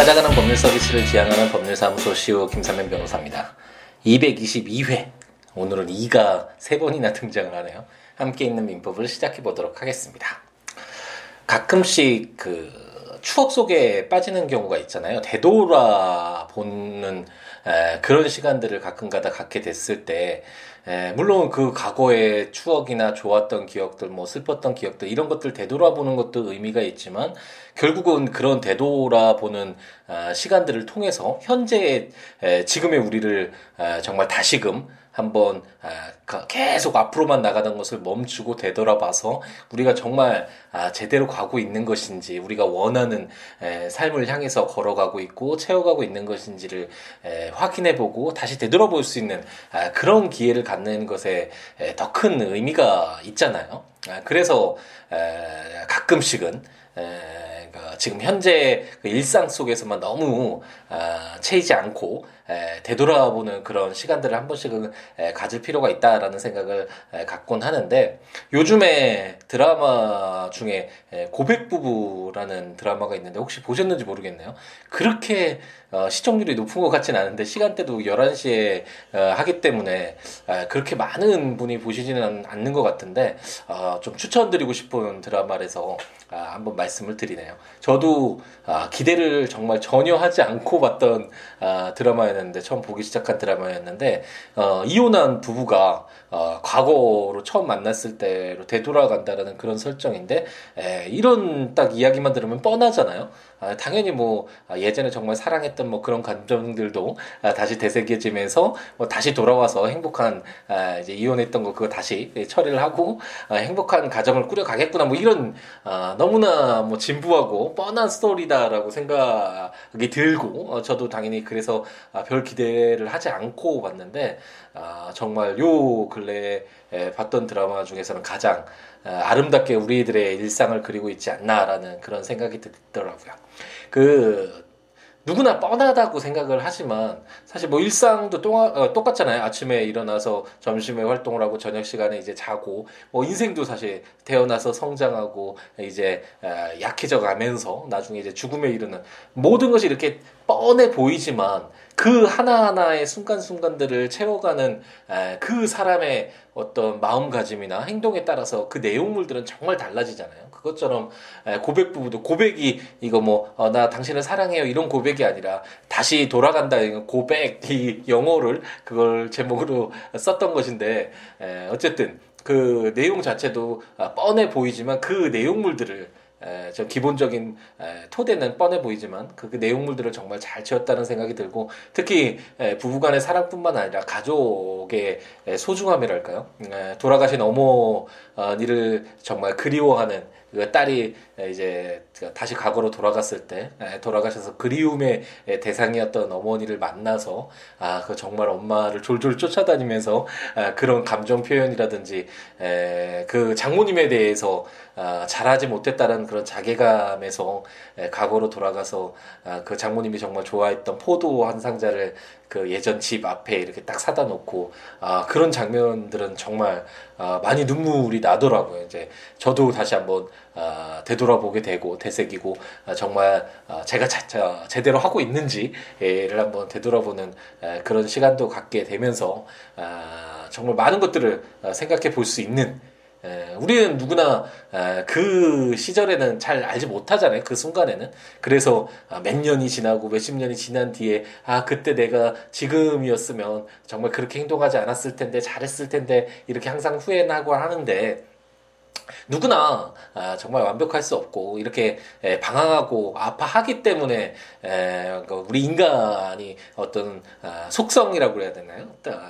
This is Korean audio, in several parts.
찾아가는 법률 서비스를 지향하는 법률사무소 CEO 김삼현 변호사입니다. 222회. 오늘은 2가 3번이나 등장을 하네요. 함께 있는 민법을 시작해 보도록 하겠습니다. 가끔씩 그 추억 속에 빠지는 경우가 있잖아요. 되돌아 보는 그런 시간들을 가끔가다 갖게 됐을 때 에, 물론 그 과거의 추억이나 좋았던 기억들, 뭐 슬펐던 기억들 이런 것들 되돌아보는 것도 의미가 있지만 결국은 그런 되돌아보는 아, 시간들을 통해서 현재의 지금의 우리를 아, 정말 다시금 한번 아, 계속 앞으로만 나가던 것을 멈추고 되돌아봐서 우리가 정말 아, 제대로 가고 있는 것인지 우리가 원하는 삶을 향해서 걸어가고 있고 채워가고 있는 것인지를 확인해보고 다시 되돌아볼 수 있는 아, 그런 기회를 갖는 것에 더 큰 의미가 있잖아요. 그래서 가끔씩은 그러니까 지금 현재 그 일상 속에서만 너무 채이지 않고 되돌아보는 그런 시간들을 한 번씩은 가질 필요가 있다라는 생각을 갖곤 하는데 요즘에 드라마 중에 고백 부부라는 드라마가 있는데 혹시 보셨는지 모르겠네요. 그렇게 어, 시청률이 높은 것 같진 않은데 시간대도 11시에 어, 하기 때문에 그렇게 많은 분이 보시지는 않는 것 같은데 어, 좀 추천드리고 싶은 드라마라서 아, 한번 말씀을 드리네요. 저도 아, 기대를 정말 전혀 하지 않고 봤던 아, 드라마였는데 처음 보기 시작한 드라마였는데 이혼한 부부가 과거로 처음 만났을 때로 되돌아간다라는 그런 설정인데 이런 딱 이야기만 들으면 뻔하잖아요. 당연히 뭐 예전에 정말 사랑했던 뭐 그런 감정들도 다시 되새겨지면서 뭐 다시 돌아와서 행복한 이제 이혼했던 거 그거 다시 처리를 하고 행복한 가정을 꾸려가겠구나 뭐 이런 너무나 뭐 진부하고 뻔한 스토리다라고 생각이 들고 어, 저도 당연히 그래서 아, 별 기대를 하지 않고 봤는데 아, 정말 요 근래 에 봤던 드라마 중에서는 가장 아, 아름답게 우리들의 일상을 그리고 있지 않나라는 그런 생각이 들더라고요. 그 누구나 뻔하다고 생각을 하지만 사실 뭐 일상도 똥 어, 똑같잖아요. 아침에 일어나서 점심에 활동을 하고 저녁 시간에 이제 자고 뭐 인생도 사실 태어나서 성장하고 이제 어, 약해져 가면서 나중에 이제 죽음에 이르는 모든 것이 이렇게 뻔해 보이지만 그 하나하나의 순간순간들을 채워가는 그 사람의 어떤 마음가짐이나 행동에 따라서 그 내용물들은 정말 달라지잖아요. 그것처럼 고백 부부도 고백이 이거 뭐나 어, 당신을 사랑해요 이런 고백이 아니라 다시 돌아간다 고백 이 영어를 그걸 제목으로 썼던 것인데 어쨌든 그 내용 자체도 아, 뻔해 보이지만 그 내용물들을 에, 저 기본적인 에, 토대는 뻔해 보이지만 그, 그 내용물들을 정말 잘 지었다는 생각이 들고 특히 에, 부부간의 사랑뿐만 아니라 가족의 에, 소중함이랄까요? 에, 돌아가신 어머니를 정말 그리워하는 그 딸이 이제 다시 과거로 돌아갔을 때 돌아가셔서 그리움의 대상이었던 어머니를 만나서 아 그 정말 엄마를 졸졸 쫓아다니면서 아, 그런 감정 표현이라든지 그 장모님에 대해서 아, 잘하지 못했다는 그런 자괴감에서 과거로 돌아가서 아, 그 장모님이 정말 좋아했던 포도 한 상자를 그 예전 집 앞에 이렇게 딱 사다 놓고 아 그런 장면들은 정말 아, 많이 눈물이 나더라고요. 이제 저도 다시 한번 아, 되돌아보게 되고 되새기고 아, 정말 아, 제가 자, 자, 제대로 하고 있는지를 한번 되돌아보는 아, 그런 시간도 갖게 되면서 아, 정말 많은 것들을 아, 생각해 볼 수 있는 에, 우리는 누구나 에, 그 시절에는 잘 알지 못하잖아요. 그 순간에는. 그래서 아, 몇 년이 지나고 몇십 년이 지난 뒤에 아 그때 내가 지금이었으면 정말 그렇게 행동하지 않았을 텐데 잘했을 텐데 이렇게 항상 후회하고 하는데 누구나 아, 정말 완벽할 수 없고 이렇게 방황하고 아파하기 때문에 그 우리 인간이 어떤 아, 속성이라고 해야 되나요?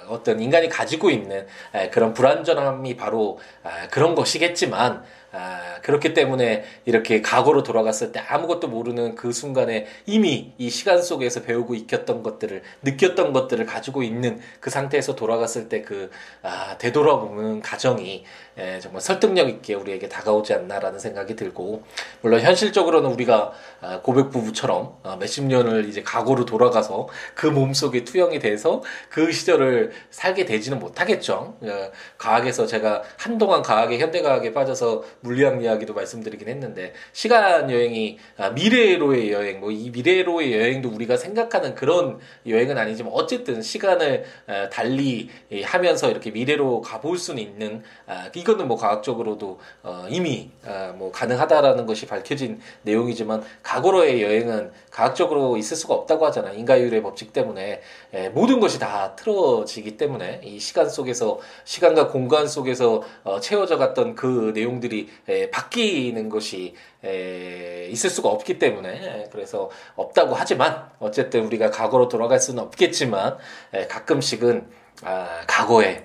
어떤 인간이 가지고 있는 그런 불안전함이 바로 아, 그런 것이겠지만 아, 그렇기 때문에 이렇게 과거로 돌아갔을 때 아무것도 모르는 그 순간에 이미 이 시간 속에서 배우고 익혔던 것들을 느꼈던 것들을 가지고 있는 그 상태에서 돌아갔을 때그 아, 되돌아보는 가정이 에, 정말 설득력 있게 우리에게 다가오지 않나라는 생각이 들고 물론 현실적으로는 우리가 아, 고백 부부처럼 아, 몇십 년을 이제 과거로 돌아가서 그 몸속에 투영이 돼서 그 시절을 살게 되지는 못하겠죠. 어, 과학에서 제가 한동안 과학에 현대 과학에 빠져서 물리학 이야기도 말씀드리긴 했는데 시간 여행이 아, 미래로의 여행 뭐 이 미래로의 여행도 우리가 생각하는 그런 여행은 아니지만 어쨌든 시간을 아, 달리 하면서 이렇게 미래로 가볼 수는 있는 아, 이거 는 뭐 과학적으로도 어, 이미 뭐 가능하다라는 것이 밝혀진 내용이지만 과거로의 여행은 과학적으로 있을 수가 없다고 하잖아 인과율의 법칙 때문에. 모든 것이 다 틀어지기 때문에 이 시간 속에서 시간과 공간 속에서 어, 채워져 갔던 그 내용들이 바뀌는 것이 있을 수가 없기 때문에. 그래서 없다고 하지만 어쨌든 우리가 과거로 돌아갈 수는 없겠지만 가끔씩은 아, 과거에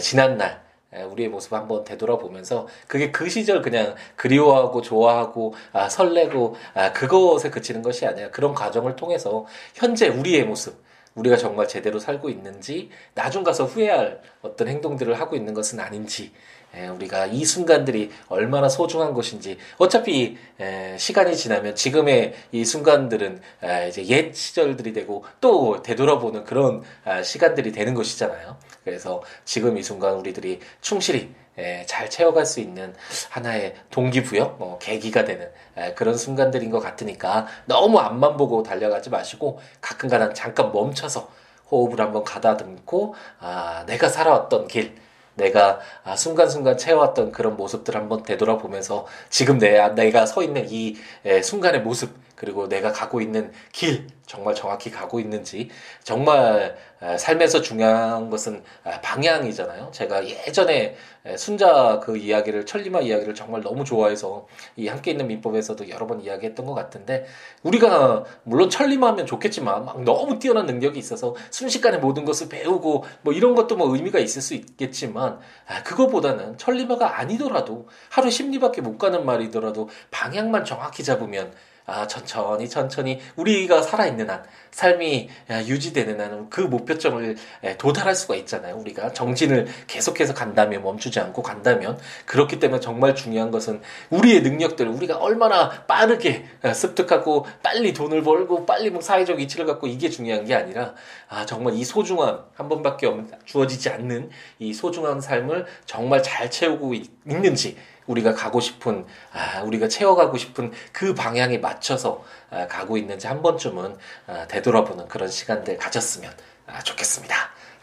지난 날 우리의 모습 한번 되돌아보면서 그게 그 시절 그냥 그리워하고 좋아하고 아, 설레고 아, 그것에 그치는 것이 아니라 그런 과정을 통해서 현재 우리의 모습 우리가 정말 제대로 살고 있는지 나중 가서 후회할 어떤 행동들을 하고 있는 것은 아닌지 에, 우리가 이 순간들이 얼마나 소중한 것인지 어차피 에, 시간이 지나면 지금의 이 순간들은 에, 이제 옛 시절들이 되고 또 되돌아보는 그런 아, 시간들이 되는 것이잖아요. 그래서 지금 이 순간 우리들이 충실히 예, 잘 채워갈 수 있는 하나의 동기부여, 어, 계기가 되는 예, 그런 순간들인 것 같으니까 너무 앞만 보고 달려가지 마시고 가끔가다 잠깐 멈춰서 호흡을 한번 가다듬고 아, 내가 살아왔던 길, 내가 아, 순간순간 채워왔던 그런 모습들 한번 되돌아보면서 지금 내, 내가 서 있는 이 예, 순간의 모습 그리고 내가 가고 있는 길 정말 정확히 가고 있는지 정말 삶에서 중요한 것은 방향이잖아요. 제가 예전에 순자 그 이야기를 천리마 이야기를 정말 너무 좋아해서 이 함께 있는 민법에서도 여러 번 이야기했던 것 같은데 우리가 물론 천리마하면 좋겠지만 막 너무 뛰어난 능력이 있어서 순식간에 모든 것을 배우고 뭐 이런 것도 뭐 의미가 있을 수 있겠지만 그거보다는 천리마가 아니더라도 하루 심리밖에 못 가는 말이더라도 방향만 정확히 잡으면 아, 천천히 천천히 우리가 살아있는 한 삶이 유지되는 한은 그 목표점을 도달할 수가 있잖아요. 우리가 정진을 계속해서 간다면 멈추지 않고 간다면 그렇기 때문에 정말 중요한 것은 우리의 능력들 우리가 얼마나 빠르게 습득하고 빨리 돈을 벌고 빨리 뭐 사회적 이치를 갖고 이게 중요한 게 아니라 아 정말 이 소중한 한 번밖에 주어지지 않는 이 소중한 삶을 정말 잘 채우고 있는지 우리가 가고 싶은 아, 우리가 채워가고 싶은 그 방향에 맞춰서 아, 가고 있는지 한 번쯤은 아, 되돌아보는 그런 시간들 가졌으면 아, 좋겠습니다.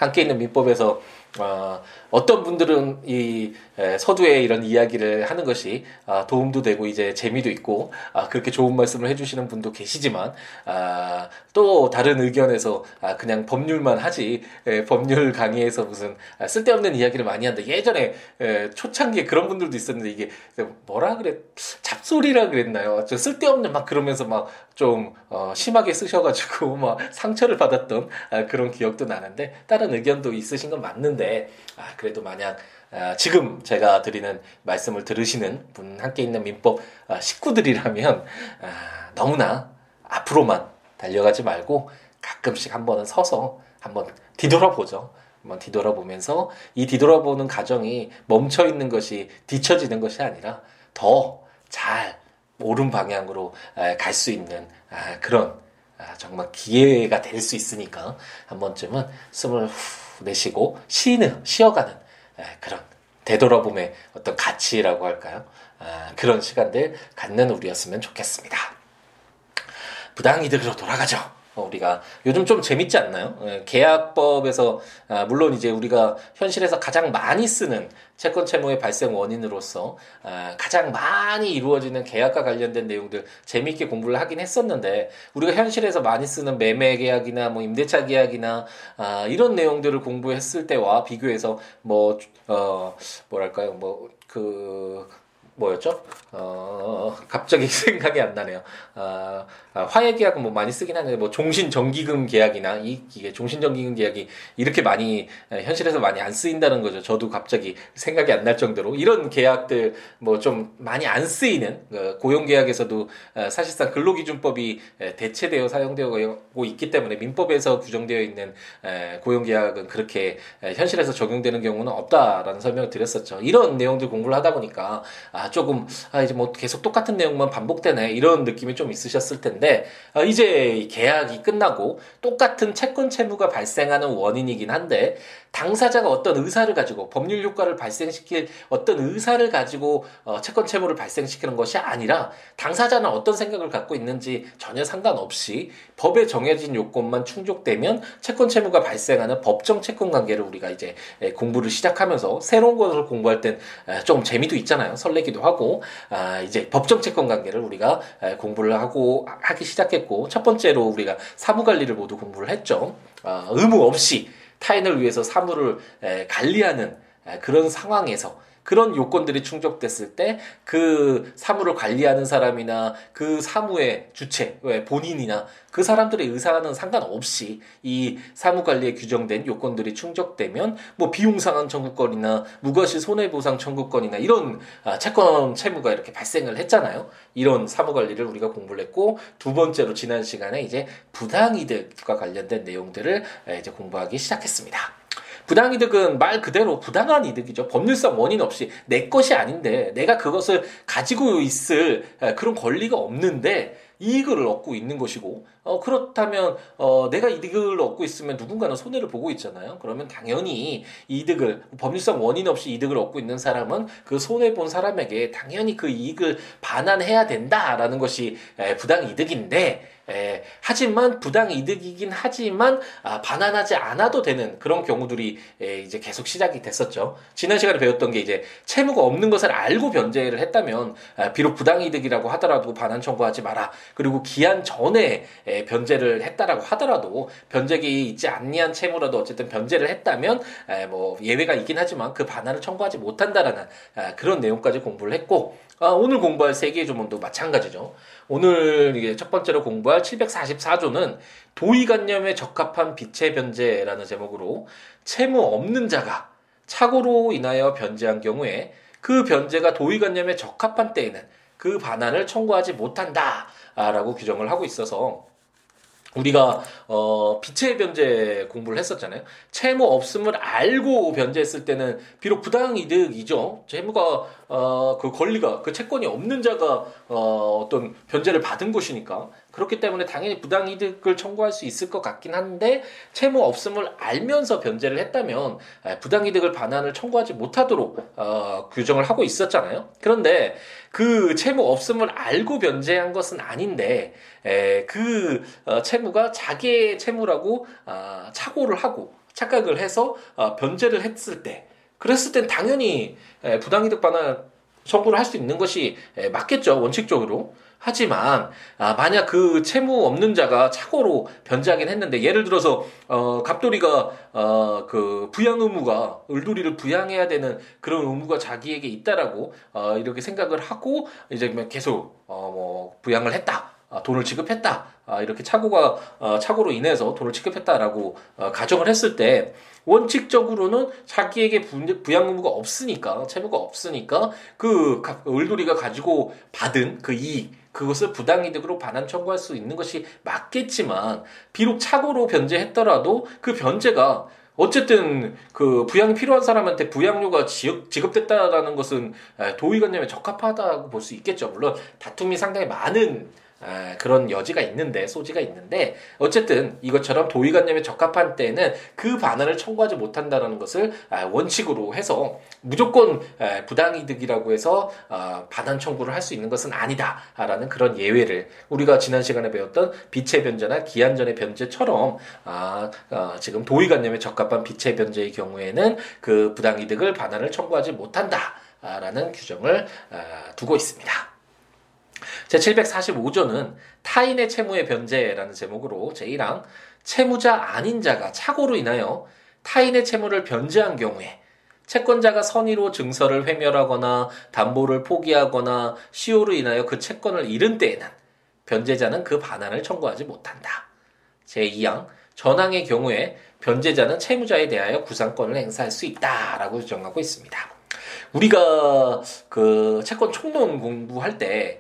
함께 있는 민법에서 어, 어떤 분들은 이 에, 서두에 이런 이야기를 하는 것이 아, 도움도 되고 이제 재미도 있고 아, 그렇게 좋은 말씀을 해주시는 분도 계시지만 아, 또 다른 의견에서 아, 그냥 법률만 하지 에, 법률 강의에서 무슨 아, 쓸데없는 이야기를 많이 한다. 예전에 에, 초창기에 그런 분들도 있었는데 이게 뭐라 그래 잡소리라 그랬나요? 저 쓸데없는 막 그러면서 막 좀 어, 심하게 쓰셔가지고 막 상처를 받았던 아, 그런 기억도 나는데 다른 의견도 있으신 건 맞는데 아, 그래도 만약 아, 지금 제가 드리는 말씀을 들으시는 분 함께 있는 민법 아, 식구들이라면 아, 너무나 앞으로만 달려가지 말고 가끔씩 한 번은 서서 한번 뒤돌아보죠. 한번 뒤돌아보면서 이 뒤돌아보는 과정이 멈춰 있는 것이 뒤처지는 것이 아니라 더 잘 옳은 방향으로 갈 수 있는 그런 정말 기회가 될 수 있으니까 한 번쯤은 숨을 후 내쉬고 쉬는 쉬어가는 그런 되돌아봄의 어떤 가치라고 할까요? 그런 시간들 갖는 우리였으면 좋겠습니다. 부당 이득으로 돌아가죠. 어, 우리가 요즘 좀 재밌지 않나요? 예, 계약법에서 아, 물론 이제 우리가 현실에서 가장 많이 쓰는 채권 채무의 발생 원인으로서 아, 가장 많이 이루어지는 계약과 관련된 내용들 재미있게 공부를 하긴 했었는데 우리가 현실에서 많이 쓰는 매매 계약이나 뭐 임대차 계약이나 아, 이런 내용들을 공부했을 때와 비교해서 뭐 어, 뭐랄까요 뭐그 뭐였죠? 어, 갑자기 생각이 안 나네요. 아, 아, 화해 계약은 뭐 많이 쓰긴 하는데 뭐 종신 정기금 계약이나 이 이게 종신 정기금 계약이 이렇게 많이 현실에서 많이 안 쓰인다는 거죠. 저도 갑자기 생각이 안 날 정도로 이런 계약들 뭐 좀 많이 안 쓰이는 그 고용 계약에서도 어, 사실상 근로기준법이 대체되어 사용되고 있기 때문에 민법에서 규정되어 있는 고용 계약은 그렇게 현실에서 적용되는 경우는 없다라는 설명을 드렸었죠. 이런 내용들 공부를 하다 보니까 아, 아, 조금, 아, 이제 뭐 계속 똑같은 내용만 반복되네. 이런 느낌이 좀 있으셨을 텐데, 아, 이제 계약이 끝나고 똑같은 채권 채무가 발생하는 원인이긴 한데, 당사자가 어떤 의사를 가지고 법률 효과를 발생시킬 어떤 의사를 가지고 어, 채권 채무를 발생시키는 것이 아니라 당사자는 어떤 생각을 갖고 있는지 전혀 상관없이 법에 정해진 요건만 충족되면 채권 채무가 발생하는 법정 채권 관계를 우리가 이제 공부를 시작하면서 새로운 것을 공부할 땐 좀 재미도 있잖아요. 설레기도 하고 아, 이제 법정 채권 관계를 우리가 공부를 하고 하기 시작했고 첫 번째로 우리가 사무 관리를 모두 공부를 했죠. 아, 의무 없이 타인을 위해서 사무를 관리하는 그런 상황에서 그런 요건들이 충족됐을 때 그 사무를 관리하는 사람이나 그 사무의 주체, 본인이나 그 사람들의 의사는 상관없이 이 사무 관리에 규정된 요건들이 충족되면 뭐 비용 상환 청구권이나 무과실 손해 보상 청구권이나 이런 아, 채권 채무가 이렇게 발생을 했잖아요. 이런 사무 관리를 우리가 공부를 했고 두 번째로 지난 시간에 이제 부당이득과 관련된 내용들을 이제 공부하기 시작했습니다. 부당이득은 말 그대로 부당한 이득이죠. 법률상 원인 없이 내 것이 아닌데 내가 그것을 가지고 있을 그런 권리가 없는데 이익을 얻고 있는 것이고 어 그렇다면 어 내가 이득을 얻고 있으면 누군가는 손해를 보고 있잖아요. 그러면 당연히 이득을 법률상 원인 없이 이득을 얻고 있는 사람은 그 손해 본 사람에게 당연히 그 이익을 반환해야 된다라는 것이 부당 이득인데 에, 하지만 부당 이득이긴 하지만 아, 반환하지 않아도 되는 그런 경우들이 에, 이제 계속 시작이 됐었죠. 지난 시간에 배웠던 게 이제 채무가 없는 것을 알고 변제를 했다면 아, 비록 부당 이득이라고 하더라도 반환 청구하지 마라. 그리고 기한 전에 에, 변제를 했다라고 하더라도 변제기 있지 않니한 채무라도 어쨌든 변제를 했다면 에, 뭐 예외가 있긴 하지만 그 반환을 청구하지 못한다라는 아, 그런 내용까지 공부를 했고 아, 오늘 공부할 세계의 조문도 마찬가지죠. 오늘 이게 첫 번째로 공부할 744조는 도의관념에 적합한 빛의 변제라는 제목으로 채무 없는 자가 착오로 인하여 변제한 경우에 그 변제가 도의관념에 적합한 때에는 그 반환을 청구하지 못한다라고 규정을 하고 있어서 우리가 어 빛의 변제 공부를 했었잖아요. 채무 없음을 알고 변제했을 때는 비록 부당 이득이죠. 채무가 어그 권리가 그 채권이 없는 자가 어 어떤 변제를 받은 것이니까 그렇기 때문에 당연히 부당 이득을 청구할 수 있을 것 같긴 한데 채무 없음을 알면서 변제를 했다면 부당 이득을 반환을 청구하지 못하도록 어 규정을 하고 있었잖아요. 그런데 그 채무 없음을 알고 변제한 것은 아닌데 에, 그 어, 채무가 자기의 채무라고 어, 착오를 하고 착각을 해서 어, 변제를 했을 때 그랬을 땐 당연히 에, 부당이득 반환 청구를 할 수 있는 것이 에, 맞겠죠 원칙적으로 하지만 아, 만약 그 채무 없는 자가 착오로 변제하긴 했는데 예를 들어서 어, 갑돌이가 어, 그 부양 의무가 을돌이를 부양해야 되는 그런 의무가 자기에게 있다라고 어, 이렇게 생각을 하고 이제 계속 어, 뭐 부양을 했다. 아, 돈을 지급했다. 아, 이렇게 착오가 어, 착오로 인해서 돈을 지급했다라고 어, 가정을 했을 때 원칙적으로는 자기에게 부양 의무가 없으니까 채무가 없으니까 그 을돌이가 가지고 받은 그 이익 그것을 부당이득으로 반환 청구할 수 있는 것이 맞겠지만 비록 착오로 변제했더라도 그 변제가 어쨌든 그 부양이 필요한 사람한테 부양료가 지급됐다라는 것은 도의관념에 적합하다고 볼 수 있겠죠. 물론 다툼이 상당히 많은 아, 그런 여지가 있는데 소지가 있는데 어쨌든 이것처럼 도의관념에 적합한 때는 그 반환을 청구하지 못한다는 것을 아, 원칙으로 해서 무조건 부당이득이라고 해서 어, 반환 청구를 할 수 있는 것은 아니다라는 그런 예외를 우리가 지난 시간에 배웠던 빛의 변제나 기한전의 변제처럼 아, 어, 지금 도의관념에 적합한 빛의 변제의 경우에는 그 부당이득을 반환을 청구하지 못한다라는 규정을 두고 있습니다. 제745조는 타인의 채무의 변제라는 제목으로 제1항 채무자 아닌 자가 착오로 인하여 타인의 채무를 변제한 경우에 채권자가 선의로 증서를 회멸하거나 담보를 포기하거나 시효로 인하여 그 채권을 잃은 때에는 변제자는 그 반환을 청구하지 못한다. 제2항 전항의 경우에 변제자는 채무자에 대하여 구상권을 행사할 수 있다라고 규정하고 있습니다. 우리가 그 채권 총론 공부할 때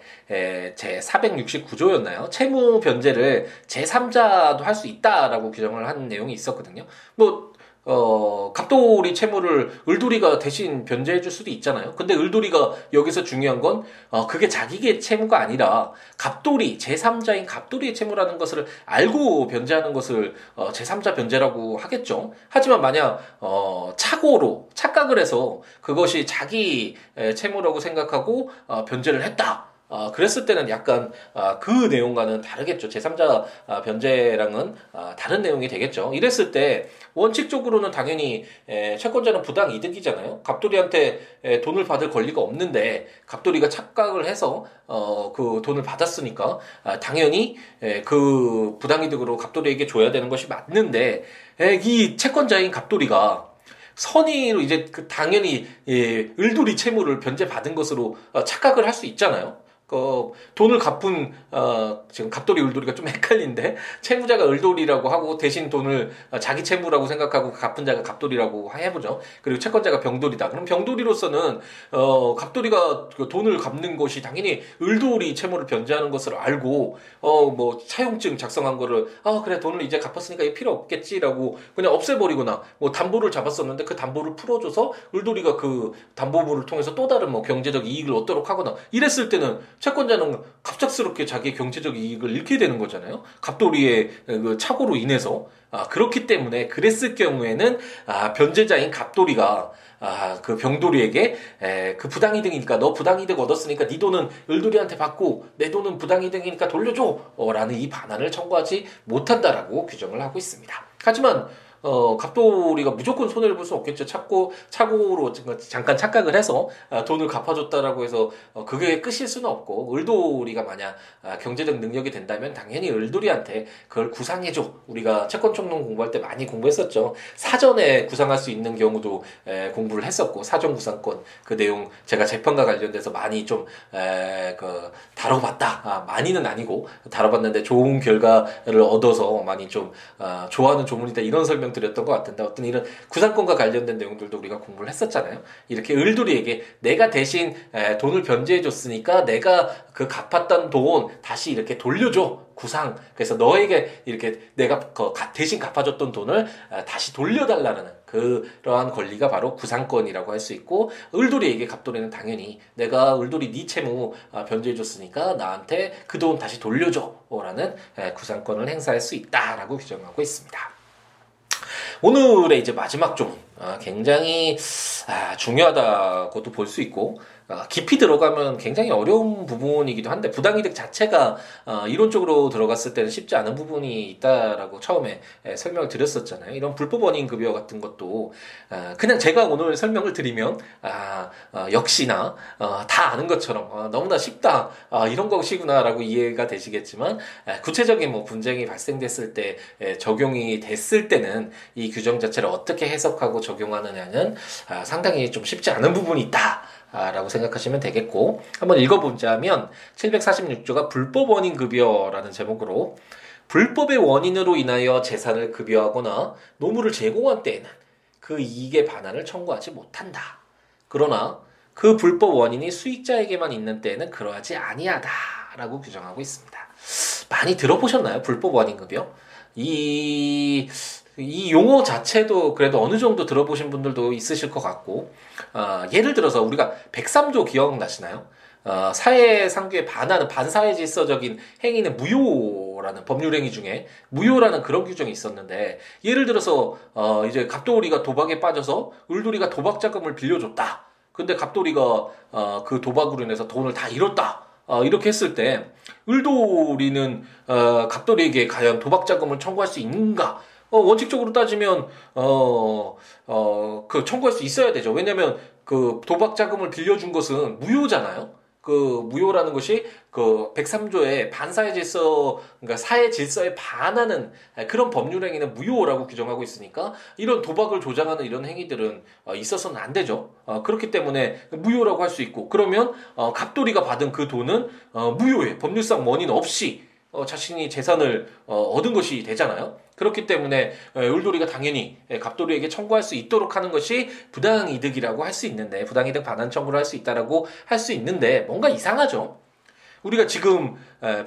제 469조였나요? 채무 변제를 제3자도 할 수 있다라고 규정을 한 내용이 있었거든요. 뭐 어, 갑돌이 채무를 을돌이가 대신 변제해 줄 수도 있잖아요. 근데 을돌이가 여기서 중요한 건, 어, 그게 자기의 채무가 아니라 갑돌이, 제3자인 갑돌이의 채무라는 것을 알고 변제하는 것을, 어, 제3자 변제라고 하겠죠. 하지만 만약, 어, 착오로, 착각을 해서 그것이 자기 채무라고 생각하고, 어, 변제를 했다. 어, 그랬을 때는 약간 어, 그 내용과는 다르겠죠. 제3자 어, 변제랑은 어, 다른 내용이 되겠죠. 이랬을 때 원칙적으로는 당연히 에, 채권자는 부당 이득이잖아요. 갑돌이한테 에, 돈을 받을 권리가 없는데 갑돌이가 착각을 해서 어, 그 돈을 받았으니까 아, 당연히 에, 그 부당 이득으로 갑돌이에게 줘야 되는 것이 맞는데 에, 이 채권자인 갑돌이가 선의로 이제 그 당연히 예, 을돌이 채무를 변제 받은 것으로 어, 착각을 할 수 있잖아요. 그 돈을 갚은 어 지금 갑돌이 을돌이가 좀 헷갈린데 채무자가 을돌이라고 하고 대신 돈을 어, 자기 채무라고 생각하고 갚은 자가 갑돌이라고 해보죠. 그리고 채권자가 병돌이다. 그럼 병돌이로서는 어 갑돌이가 그 돈을 갚는 것이 당연히 을돌이 채무를 변제하는 것을 알고 어 뭐 차용증 작성한 거를 아 그래 돈을 이제 갚았으니까 필요 없겠지라고 그냥 없애버리거나 뭐 담보를 잡았었는데 그 담보를 풀어줘서 을돌이가 그 담보물을 통해서 또 다른 뭐 경제적 이익을 얻도록 하거나 이랬을 때는 채권자는 갑작스럽게 자기의 경제적 이익을 잃게 되는 거잖아요. 갑돌이의 그 착오로 인해서 아, 그렇기 때문에 그랬을 경우에는 아, 변제자인 갑돌이가 아, 그 병돌이에게 에, 그 부당이득이니까 너 부당이득 얻었으니까 네 돈은 을돌이한테 받고 내 돈은 부당이득이니까 돌려줘 어, 라는 이 반환을 청구하지 못한다라고 규정을 하고 있습니다. 하지만 어, 갑돌이가 무조건 손해를 볼 수 없겠죠. 착고, 착오로 잠깐 착각을 해서 아, 돈을 갚아줬다라고 해서 어, 그게 끝일 수는 없고, 을돌이가 만약 아, 경제적 능력이 된다면 당연히 을돌이한테 그걸 구상해줘. 우리가 채권 총론 공부할 때 많이 공부했었죠. 사전에 구상할 수 있는 경우도 에, 공부를 했었고, 사전 구상권 그 내용 제가 재판과 관련돼서 많이 좀, 에, 그, 다뤄봤다. 아, 많이는 아니고, 다뤄봤는데 좋은 결과를 얻어서 많이 좀, 아, 좋아하는 조문이다. 이런 설명 드렸던 것 같은데 어떤 이런 구상권과 관련된 내용들도 우리가 공부를 했었잖아요. 이렇게 을돌이에게 내가 대신 돈을 변제해 줬으니까 내가 그 갚았던 돈 다시 이렇게 돌려줘. 구상. 그래서 너에게 이렇게 내가 대신 갚아줬던 돈을 다시 돌려달라는 그러한 권리가 바로 구상권이라고 할 수 있고 을돌이에게 갑돌이는 당연히 내가 을돌이 네 채무 아, 변제해줬으니까 나한테 그 돈 다시 돌려줘라는 구상권을 행사할 수 있다라고 규정하고 있습니다. 오늘의 이제 마지막 조문 아, 굉장히 아, 중요하다고도 볼 수 있고 아, 깊이 들어가면 굉장히 어려운 부분이기도 한데 부당이득 자체가 아, 이론적으로 들어갔을 때는 쉽지 않은 부분이 있다라고 처음에 설명을 드렸었잖아요. 이런 불법 원인 급여 같은 것도 아, 그냥 제가 오늘 설명을 드리면 역시나 어, 다 아는 것처럼 너무나 쉽다 이런 것이구나라고 이해가 되시겠지만 구체적인 뭐 분쟁이 발생됐을 때 적용이 됐을 때는 이 규정 자체를 어떻게 해석하고 적용하느냐는 상당히 좀 쉽지 않은 부분이 있다. 라고 생각하시면 되겠고 한번 읽어보자면 746조가 불법 원인 급여라는 제목으로 불법의 원인으로 인하여 재산을 급여하거나 노무를 제공한 때에는 그 이익의 반환을 청구하지 못한다. 그러나 그 불법 원인이 수익자에게만 있는 때에는 그러하지 아니하다라고 규정하고 있습니다. 많이 들어보셨나요? 불법 원인 급여? 이 이 용어 자체도 그래도 어느 정도 들어보신 분들도 있으실 것 같고, 어, 예를 들어서 우리가 103조 기억나시나요? 어, 사회 상규에 반하는 반사회 질서적인 행위는 무효라는 법률 행위 중에 무효라는 그런 규정이 있었는데 예를 들어서 어, 이제 갑돌이가 도박에 빠져서 을돌이가 도박 자금을 빌려줬다. 근데 갑돌이가 어, 그 도박으로 인해서 돈을 다 잃었다. 어, 이렇게 했을 때 을돌이는 어, 갑돌이에게 과연 도박 자금을 청구할 수 있는가? 어, 원칙적으로 따지면 어, 어, 그 청구할 수 있어야 되죠. 왜냐면 그 도박 자금을 빌려준 것은 무효잖아요. 그 무효라는 것이 그 103조의 반사회 질서 그러니까 사회 질서에 반하는 그런 법률 행위는 무효라고 규정하고 있으니까 이런 도박을 조장하는 이런 행위들은 어, 있어서는 안 되죠. 어, 그렇기 때문에 무효라고 할 수 있고 그러면 어, 갑돌이가 받은 그 돈은 어, 무효의 법률상 원인 없이 어, 자신이 재산을 어, 얻은 것이 되잖아요. 그렇기 때문에 을돌이가 당연히 갑돌이에게 청구할 수 있도록 하는 것이 부당이득이라고 할 수 있는데 부당이득 반환 청구를 할 수 있다라고 할 수 있는데 뭔가 이상하죠. 우리가 지금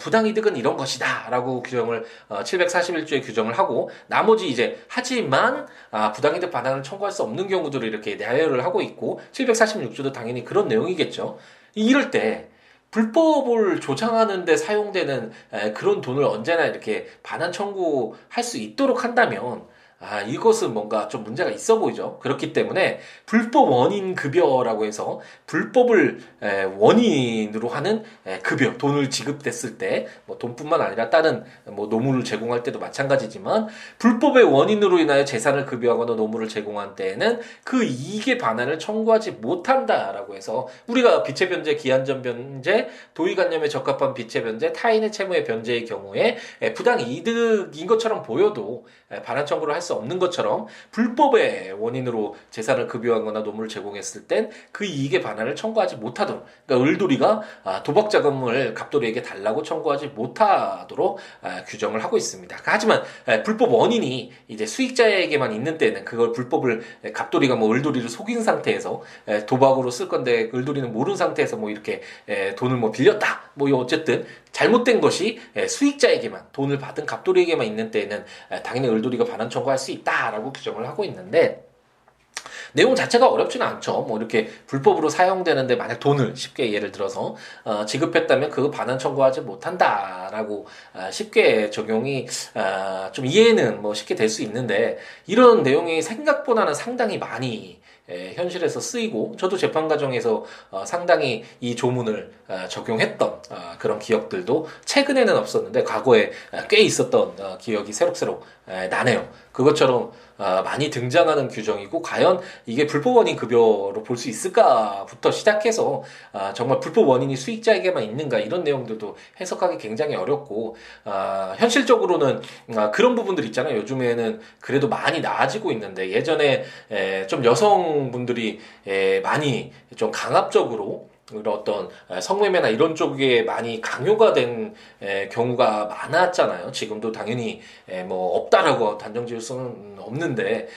부당이득은 이런 것이다라고 규정을 741조에 어, 규정을 하고 나머지 이제 하지만 아, 부당이득 반환을 청구할 수 없는 경우들을 이렇게 나열을 하고 있고 746조도 당연히 그런 내용이겠죠. 이럴 때 불법을 조장하는데 사용되는 그런 돈을 언제나 이렇게 반환 청구할 수 있도록 한다면 아, 이것은 뭔가 좀 문제가 있어 보이죠. 그렇기 때문에 불법 원인 급여라고 해서 불법을 에, 원인으로 하는 에, 급여, 돈을 지급됐을 때, 뭐 돈뿐만 아니라 다른 뭐 노무를 제공할 때도 마찬가지지만 불법의 원인으로 인하여 재산을 급여하거나 노무를 제공한 때에는 그 이익의 반환을 청구하지 못한다라고 해서 우리가 비체 변제, 기한전 변제, 도의관념에 적합한 비체 변제, 타인의 채무의 변제의 경우에 에, 부당 이득인 것처럼 보여도 에, 반환 청구를 할수 없는 것처럼 불법의 원인으로 재산을 급여하거나 노무를 제공했을 땐 그 이익의 반환을 청구하지 못하도록 그러니까 을돌이가 아, 도박 자금을 갑돌이에게 달라고 청구하지 못하도록 아, 규정을 하고 있습니다. 하지만 불법 원인이 이제 수익자에게만 있는 때는 그걸 불법을 갑돌이가 뭐 을돌이를 속인 상태에서 도박으로 쓸 건데 을돌이는 모르는 상태에서 뭐 이렇게 돈을 뭐 빌렸다 뭐 어쨌든 잘못된 것이 수익자에게만 돈을 받은 갑돌이에게만 있는 때에는 당연히 을돌이가 반환 청구할 수 있다라고 규정을 하고 있는데 내용 자체가 어렵지는 않죠. 뭐 이렇게 불법으로 사용되는데 만약 돈을 쉽게 예를 들어서 어, 지급했다면 그 반환 청구하지 못한다라고 어, 쉽게 적용이 어, 좀 이해는 뭐 쉽게 될 수 있는데 이런 내용이 생각보다는 상당히 많이 에, 현실에서 쓰이고 저도 재판 과정에서 어, 상당히 이 조문을 어, 적용했던 어, 그런 기억들도 최근에는 없었는데 과거에 어, 꽤 있었던 어, 기억이 새록새록 에, 나네요. 그것처럼 어, 많이 등장하는 규정이고 과연 이게 불법 원인 급여로 볼 수 있을까부터 시작해서 어, 정말 불법 원인이 수익자에게만 있는가 이런 내용들도 해석하기 굉장히 어렵고 어, 현실적으로는 어, 그런 부분들 있잖아요. 요즘에는 그래도 많이 나아지고 있는데 예전에 에, 좀 여성분들이 에, 많이 좀 강압적으로 어떤 성매매나 이런 쪽에 많이 강요가 된 경우가 많았잖아요. 지금도 당연히 뭐 없다라고 단정 지을 수는 없는데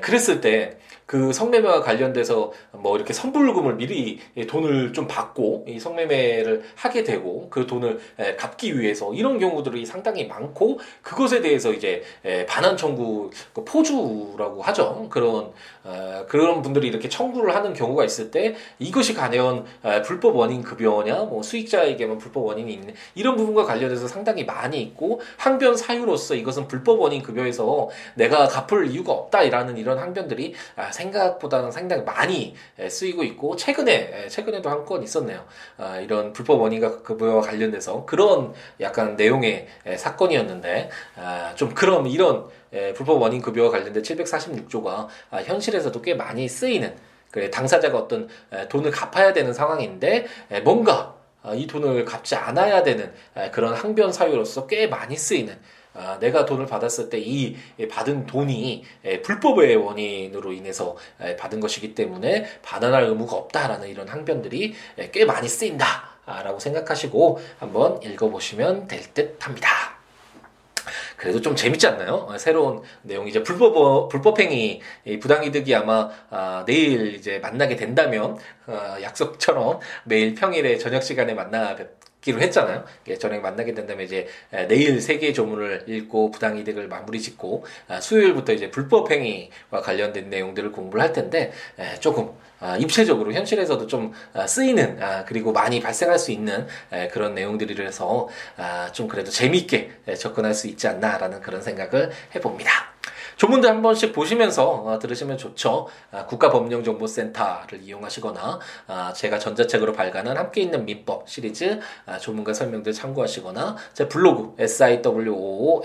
그랬을 때 그 성매매와 관련돼서 뭐 이렇게 선불금을 미리 돈을 좀 받고 이 성매매를 하게 되고 그 돈을 갚기 위해서 이런 경우들이 상당히 많고 그것에 대해서 이제 반환 청구 그 포주라고 하죠. 그런 어, 그런 분들이 이렇게 청구를 하는 경우가 있을 때 이것이 과연 불법 원인 급여냐, 뭐 수익자에게만 불법 원인이 있는 이런 부분과 관련해서 상당히 많이 있고 항변 사유로서 이것은 불법 원인 급여에서 내가 갚을 이유가 없다라는 이런 항변들이 아, 생각보다는 상당히 많이 쓰이고 있고 최근에 최근에도 한 건 있었네요. 아, 이런 불법 원인과 급여와 관련돼서 그런 약간 내용의 사건이었는데 아, 좀 그럼 이런 불법 원인 급여와 관련된 746조가 현실에서도 꽤 많이 쓰이는 그 당사자가 어떤 돈을 갚아야 되는 상황인데 뭔가 어, 이 돈을 갚지 않아야 되는 그런 항변 사유로서 꽤 많이 쓰이는 아, 내가 돈을 받았을 때 이 받은 돈이 불법의 원인으로 인해서 받은 것이기 때문에 반환할 의무가 없다라는 이런 항변들이 꽤 많이 쓰인다라고 생각하시고 한번 읽어보시면 될 듯 합니다. 그래도 좀 재밌지 않나요? 어, 새로운 내용 이제 불법 어, 불법행위 부당이득이 아마 아, 내일 이제 만나게 된다면 어, 약속처럼 매일 평일에 저녁 시간에 만나 기로 했잖아요. 저녁에 만나게 된다면 이제 내일 세 개의 조문을 읽고 부당 이득을 마무리 짓고 아, 수요일부터 이제 불법 행위와 관련된 내용들을 공부를 할 텐데 조금 아, 입체적으로 현실에서도 좀 아, 쓰이는 그리고 많이 발생할 수 있는 그런 내용들이라서 좀 그래도 재미있게 접근할 수 있지 않나라는 그런 생각을 해봅니다. 조문들 한 번씩 보시면서 어, 들으시면 좋죠. 아, 국가법령정보센터를 이용하시거나 아, 제가 전자책으로 발간한 함께 있는 민법 시리즈 아, 조문과 설명들 참고하시거나 제 블로그 siwoolaw.com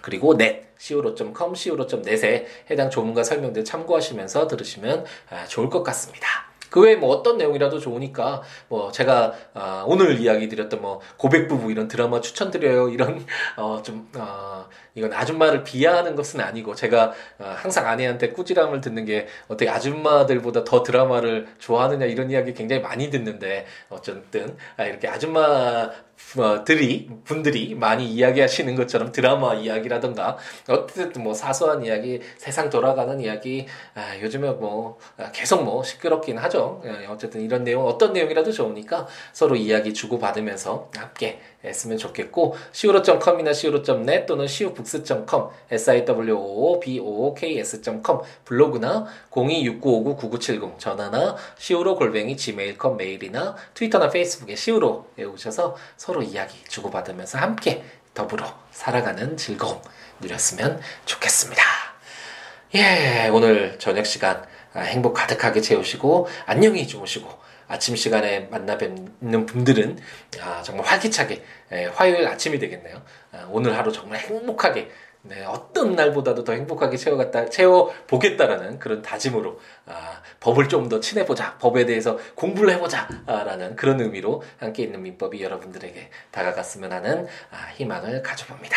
그리고 net siwo.com, siwo.net에 해당 조문과 설명들 참고하시면서 들으시면 좋을 것 같습니다. 그 외에 뭐 어떤 내용이라도 좋으니까 뭐 제가 어, 오늘 이야기 드렸던 뭐 고백 부부 이런 드라마 추천드려요 이런 어좀 어, 이건 아줌마를 비하하는 것은 아니고 제가 어, 항상 아내한테 꾸지람을 듣는 게 어떻게 아줌마들보다 더 드라마를 좋아하느냐 이런 이야기 굉장히 많이 듣는데 어쨌든 아, 이렇게 아줌마 어, 들이 분들이 많이 이야기하시는 것처럼 드라마 이야기라던가 어쨌든 뭐 사소한 이야기, 세상 돌아가는 이야기, 아, 요즘에 뭐 아, 계속 뭐 시끄럽긴 하죠. 예, 어쨌든 이런 내용 어떤 내용이라도 좋으니까 서로 이야기 주고 받으면서 함께 했으면 좋겠고 siwo.com이나 siwo.net 또는 siwobooks.com siwoboks.com 블로그나 0269599970 전화나 siwo 골뱅이 gmail.com 메일이나 트위터나 페이스북에 siwo에 오셔서 서로 이야기 주고받으면서 함께 더불어 살아가는 즐거움 누렸으면 좋겠습니다. 예, 오늘 저녁 시간 아, 행복 가득하게 채우시고 안녕히 주무시고 아침 시간에 만나 뵙는 분들은 아, 정말 활기차게 예, 화요일 아침이 되겠네요. 아, 오늘 하루 정말 행복하게 네, 어떤 날보다도 더 행복하게 채워갔다, 채워보겠다라는 그런 다짐으로, 아, 법을 좀 더 친해보자, 법에 대해서 공부를 해보자, 아, 라는 그런 의미로 함께 있는 민법이 여러분들에게 다가갔으면 하는 아, 희망을 가져봅니다.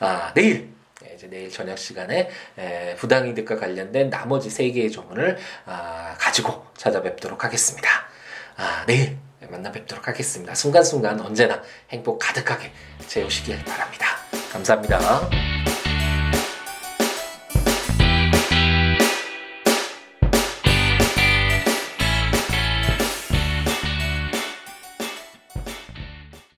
아, 내일, 예, 이제 내일 저녁 시간에 에, 부당이득과 관련된 나머지 세 개의 조문을 아, 가지고 찾아뵙도록 하겠습니다. 아, 내일 만나 뵙도록 하겠습니다. 순간순간 언제나 행복 가득하게 채우시길 바랍니다. 감사합니다.